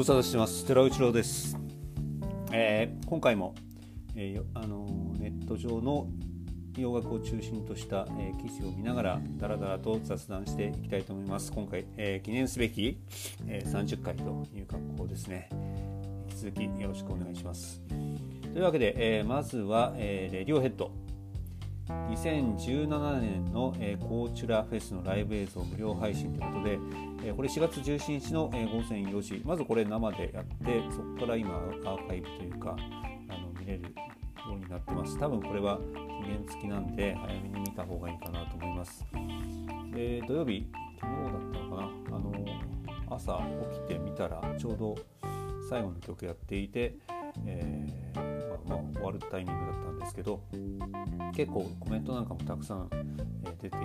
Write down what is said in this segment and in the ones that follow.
無沙汰してます。寺内郎です、えー、今回も、えー、あのネット上の洋楽を中心とした、えー、記事を見ながらダラダラと雑談していきたいと思います。今回、えー、記念すべき、えー、30回という格好ですね。引き続きよろしくお願いします。というわけで、えー、まずは、えー、レディオヘッド。2017年の、えー、コーチュラフェスのライブ映像無料配信ということで、えー、これ4月17日の、えー、午前4時まずこれ生でやってそこから今アーカイブというかあの見れるようになってます。多分これは期限付きなんで早めに見た方がいいかなと思います。で土曜日昨日だったのかな？あの朝起きてみたらちょうど最後の曲やっていて、えー、終わるタイミングだったんですけど結構コメントなんかもたくさん、え出ていて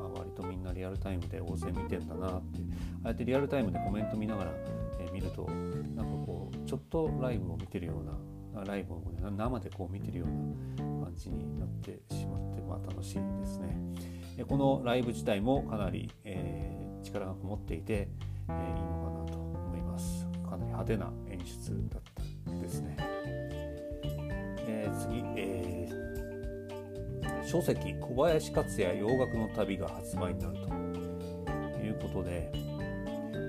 あ割とみんなリアルタイムで大勢見てんだなってああやってリアルタイムでコメント見ながら、え見るとなんかこうちょっとライブを見てるようなライブを、ね、生でこう見てるような感じになってしまって、まあ、楽しいですね。でこのライブ自体もかなり、えー、力がこもっていて、えー、いいのかなと思います。かなり派手な演出だったですね。ー、次、えー、書籍小林克也洋楽の旅が発売になるということで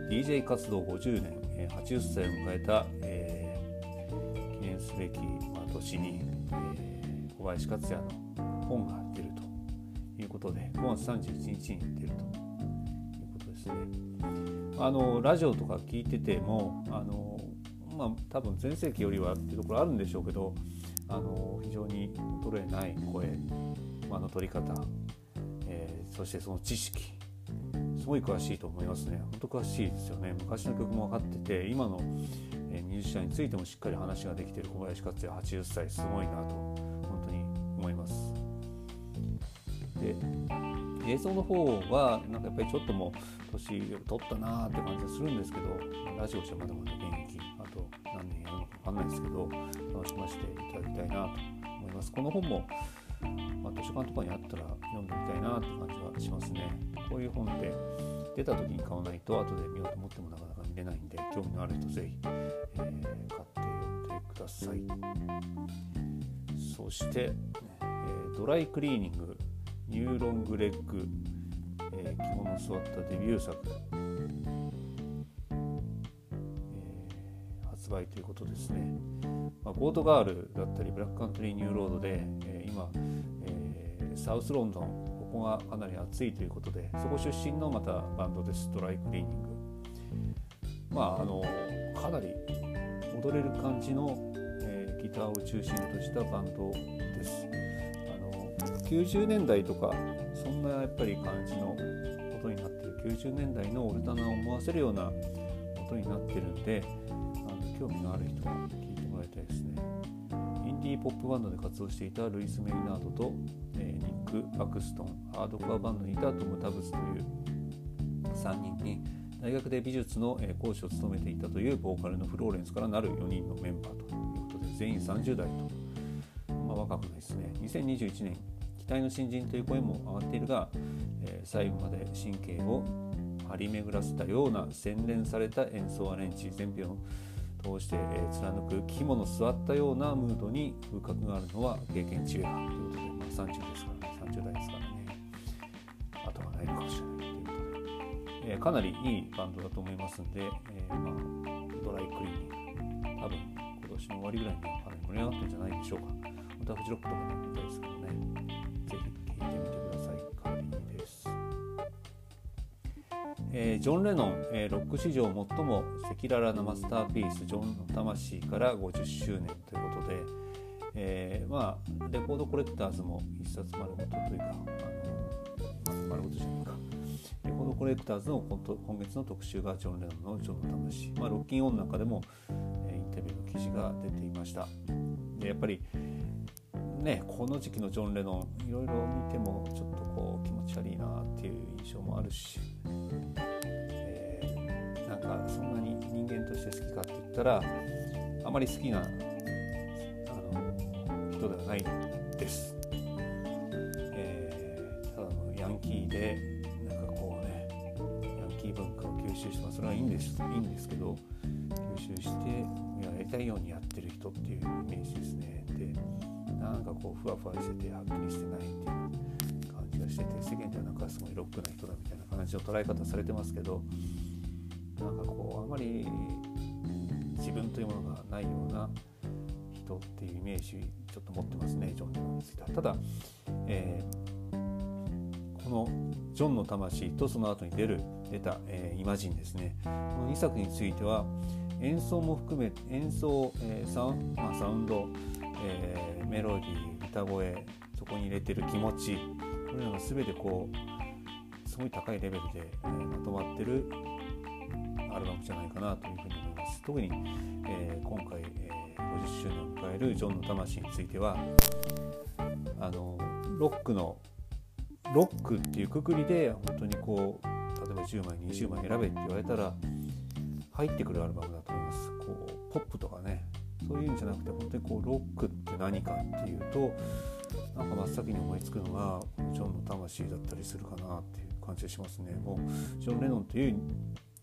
DJ 活動50年、えー、80歳を迎えた、えー、記念すべき、まあ、年に、えー、小林克也の本が出るということで5月31日に出るということですね。あのラジオとか聞いててもあのまあ多分全盛期よりはっていうところあるんでしょうけどあの非常に衰えない声間の取り方、えー、そしてその知識すごい詳しいと思いますね。本当詳しいですよね。昔の曲も分かってて今の、えミュージシャンについてもしっかり話ができてる小林克也80歳すごいなと本当に思います。で映像の方はなんかやっぱりちょっともう年取ったなーって感じがするんですけどラジオじゃまだまだ現役んないですけど楽しませていただきたいなと思います。この本も、まあ、図書館とかにあったら読んでみたいなって感じはしますね。こういう本って出た時に買わないと後で見ようと思ってもなかなか見れないんで興味のある人ぜひ、えー、買って読んでください。そして、えー、ドライクリーニングNew Long Leg、えー、肝の据わったデビュー作、発売ということですね、まあ、ゴートガールだったりブラックカントリーニューロードで、えー、今、えー、サウスロンドンここがかなり暑いということでそこ出身のまたバンドです。ドライクリーニング。まああのかなり踊れる感じの、えー、ギターを中心としたバンドです。あの90年代とかそんなやっぱり感じの音になってる。90年代のオルタナを思わせるような音になってるんで興味のある人は聴いてもらいたいですね。インディーポップバンドで活動していたルイス・メイナードと、え、ニック・バクストンハードコアバンドにいたトム・タブスという3人に大学で美術の講師を務めていたというボーカルのフローレンスからなる4人のメンバーということで全員30代と、まあ、若くないですね。2021年期待の新人という声も上がっているが、え、最後まで神経を張り巡らせたような洗練された演奏アレンジ全編を通して、え、貫く肝の座ったようなムードに風格があるのは経験違いということで、まあ、30ですからね。30代ですからね。あとはないのかもしれないということ。で、えー、かなりいいバンドだと思いますんで、えー、まあ、ドライクリーニング多分今年の終わりぐらいにはかなり盛り上がってるんじゃないでしょうか。またフジロックとかね見たいですけどね。ぜひ聞いてみてください。えー、ジョン・レノン、えー、ロック史上最も赤裸々なマスターピース「ジョンの魂」から50周年ということで、えー、まあレコードコレクターズも一冊丸ごとというかあの丸ごとじゃないか。レコードコレクターズの今月の特集がジョン・レノンの「ジョンの魂」まあ、ロッキンオンなんかでも、えー、インタビューの記事が出ていました。でやっぱりねこの時期のジョン・レノンいろいろ見てもちょっとこう気持ち悪いなっていう印象もあるし、えー、なんかそんなに人間として好きかって言ったらあまり好きなあの人ではないです。えー、ただのヤンキーでなんかこうねヤンキー文化を吸収してそれはいいんですいいんですけど吸収してやりたいようにやってる人っていうイメージですねでなんかこうふわふわしててはっきりしてないっていう感じがしてて世間ではなんかすごいロックな人だみたいな感じの捉え方されてますけどなんかこうあまり自分というものがないような人っていうイメージちょっと持ってますねジョン・レノンについては。ただ、えー、このジョンの魂とその後に出る出た、えー、イマジンですねこの2作については演奏も含め演奏、えーサウまあ、サウンド、えー、メロディー歌声そこに入れてる気持ちこれらが全てこうすごい高いレベルで、えー、まとまってるアルバムじゃないかなというふうに思います。特に、えー、今回、えー、50周年を迎えるジョンの魂についてはあのロックのロックっていうくくりで本当にこう例えば10枚20枚選べって言われたら入ってくるアルバムだと思います。こうポップとかねそういうんじゃなくて本当にこうロックって何かっていうとなんか真っ先に思いつくのがジョンの魂だったりするかなっていう感じがしますね。もうジョン・レノンという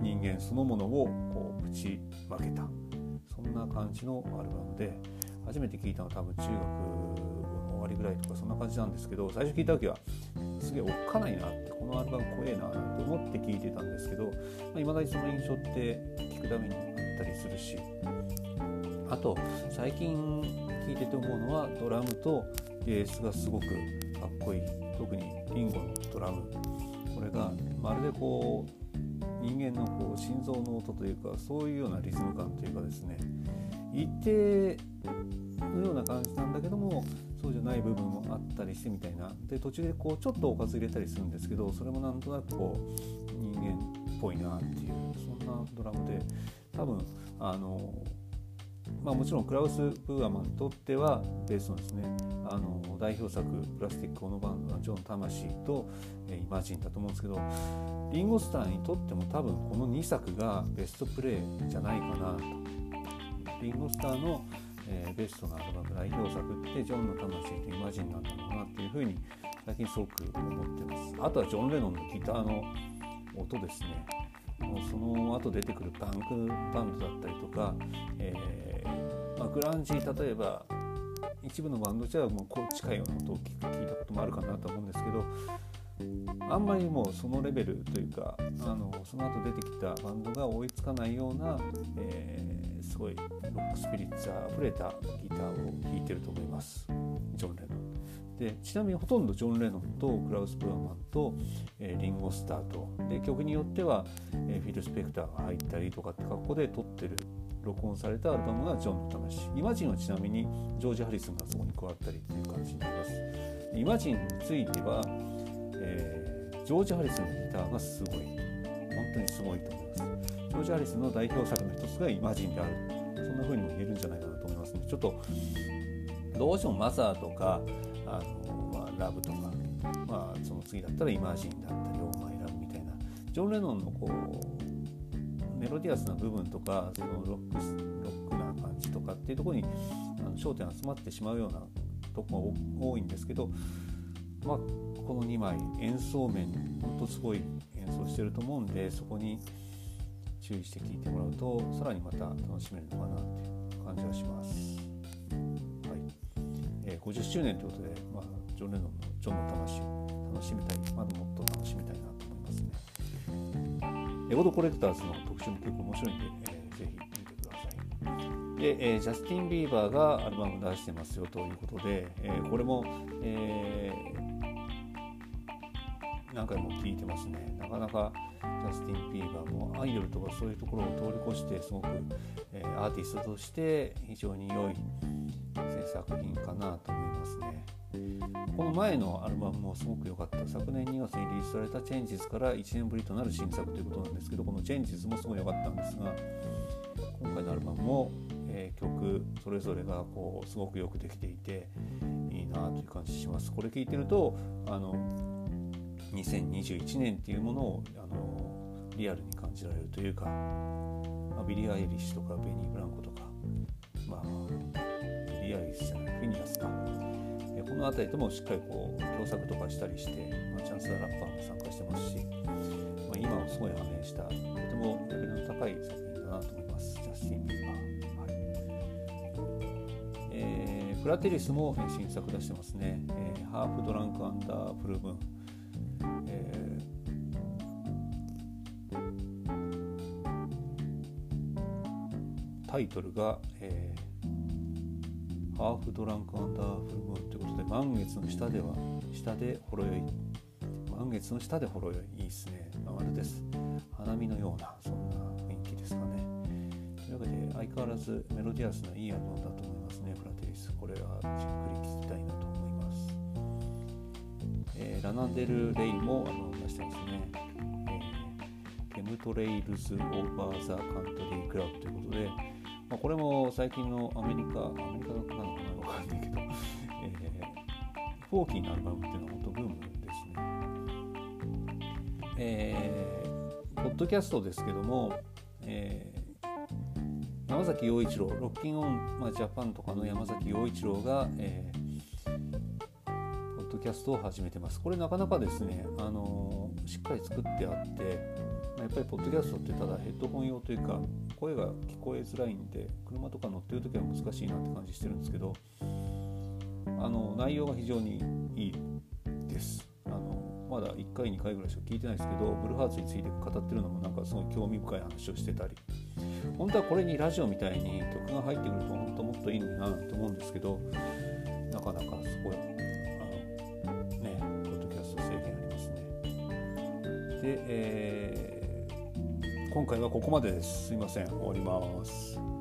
人間そのものをこうぶちまけた。そんな感じのアルバムで初めて聴いたのは多分中学の終わりぐらいとかそんな感じなんですけど最初聴いた時はすげえおっかないなってこのアルバム怖えななんて思って聴いてたんですけどいまあ、未だにその印象って聞くためにあったりするし。あと最近聴いてて思うのはドラムとベースがすごくかっこいい。特にリンゴのドラム。これがまるでこう人間のこう心臓の音というかそういうようなリズム感というかですね。一定のような感じなんだけどもそうじゃない部分もあったりしてみたいな。で途中でこうちょっとおかず入れたりするんですけどそれもなんとなくこう人間っぽいなっていうそんなドラムで多分あのまあ、もちろんクラウス・ブーアマンにとってはベースのですねあの代表作「プラスティック・オノバンジョン・魂」と「イマジン」だと思うんですけどリンゴスターにとっても多分この2作がベストプレイじゃないかなと。リンゴスターの、えー、ベストのアルバム代表作ってジョンの魂とイマジンなんだろうなっていうふうに最近すごく思ってます。あとはジョン・レノンのギターの音ですね。その後出てくるパンクバンドだったりとか、えー、まあ、グランジ例えば一部のバンドじゃもうこう近いような音を聞いたこともあるかなと思うんですけどあんまりもうそのレベルというかあのその後出てきたバンドが追いつかないような、えー、すごいロックスピリッツあふれたギターを弾いてると思いますジョン・レノン。でちなみにほとんどジョン・レノンとクラウス・プラマンと、えー、リンゴ・スタートで曲によっては、えー、フィル・スペクターが入ったりとかって格好で撮ってる録音されたアルバムがジョンの魂イマジンはちなみにジョージ・ハリスンがそこに加わったりっていう感じになります。イマジンについては、えー、ジョージ・ハリスンのギターがすごい。本当にすごいと思います。ジョージ・ハリスンの代表作の一つがイマジンである。そんな風にも言えるんじゃないかなと思いますね。ちょっとどうしてもマザーとかあの、まあ、ラブとか、まあ、その次だったらイマジンだったりオーマイラブみたいなジョン・レノンのこうメロディアスな部分とかそのロックロックな感じとかっていうとこにあの焦点集まってしまうようなとこが多いんですけど、まあ、この2枚演奏面ほんとすごい演奏してると思うんでそこに注意して聴いてもらうとさらにまた楽しめるのかなっていう感じがします。50周年ということで、まあ、ジョン・レノンのジョンの魂を楽しみたいまだもっと楽しみたいなと思いますね。レコードコレクターズの特集も結構面白いんで、えー、ぜひ見てください。で、えー、ジャスティン・ビーバーがアルバム出してますよということで、えー、これも、えー、何回も聞いてますね。なかなかジャスティン・ビーバーもアイドルとかそういうところを通り越してすごく、えー、アーティストとして非常に良い作品かなと思いますね。この前のアルバムもすごく良かった昨年2月にリリースされた「Changes」から1年ぶりとなる新作ということなんですけどこの「Changes」もすごい良かったんですが今回のアルバムも、えー、曲それぞれがこうすごくよくできていていいなという感じしますこれ聞いてるとあの2021年っていうものをあのリアルに感じられるというか、まあ、ビリー・アイリッシュとかベニー・ブランコとかまあアリスフィニアスか、えこの辺りともしっかりこう共作とかしたりして、まあ、チャンスラッパーも参加してますし、まあ、今をすごい反映したとてもレベルの高い作品だなと思います。ジャスティン・ビーバー、はい。えー、フラテリスも新作出してますね、えー、 Half Drunk Under a Full Moon、えー、タイトルが、えー、ハーフドランクアンダーフルムーンということで満月の下では下でほろ酔い。満月の下でほろ酔い。いいですね、まるです。花見のようなそんな雰囲気ですかね。というわけで相変わらずメロディアスないいアルバムだと思いますねフラテリス。これはじっくり聴きたいなと思います、えー、ラナンデル・レインもあの出してますね、えー、 Chemtrails Over the Country Club ということで、ま、これも最近のアメリカアメリカのかんないけど、えー、フォーキーのアルバムっていうのは本当ブームですね。えー、ポッドキャストですけども、えー、山崎洋一郎ロッキンオン、まあ、ジャパンとかの山崎洋一郎が、えー、ポッドキャストを始めてます。これなかなかですね、あのー、しっかり作ってあってやっぱりポッドキャストってただヘッドホン用というか声が聞こえづらいんで車とか乗ってる時は難しいなって感じしてるんですけどあの内容が非常にいいです。あのまだ1回2回ぐらいしか聞いてないですけどブルーハーツについて語ってるのもなんかすごい興味深い話をしてたり本当はこれにラジオみたいに曲が入ってくると本当もっといいのになと思うんですけどなかなかすごいえー、今回はここまでです。すいません。終わります。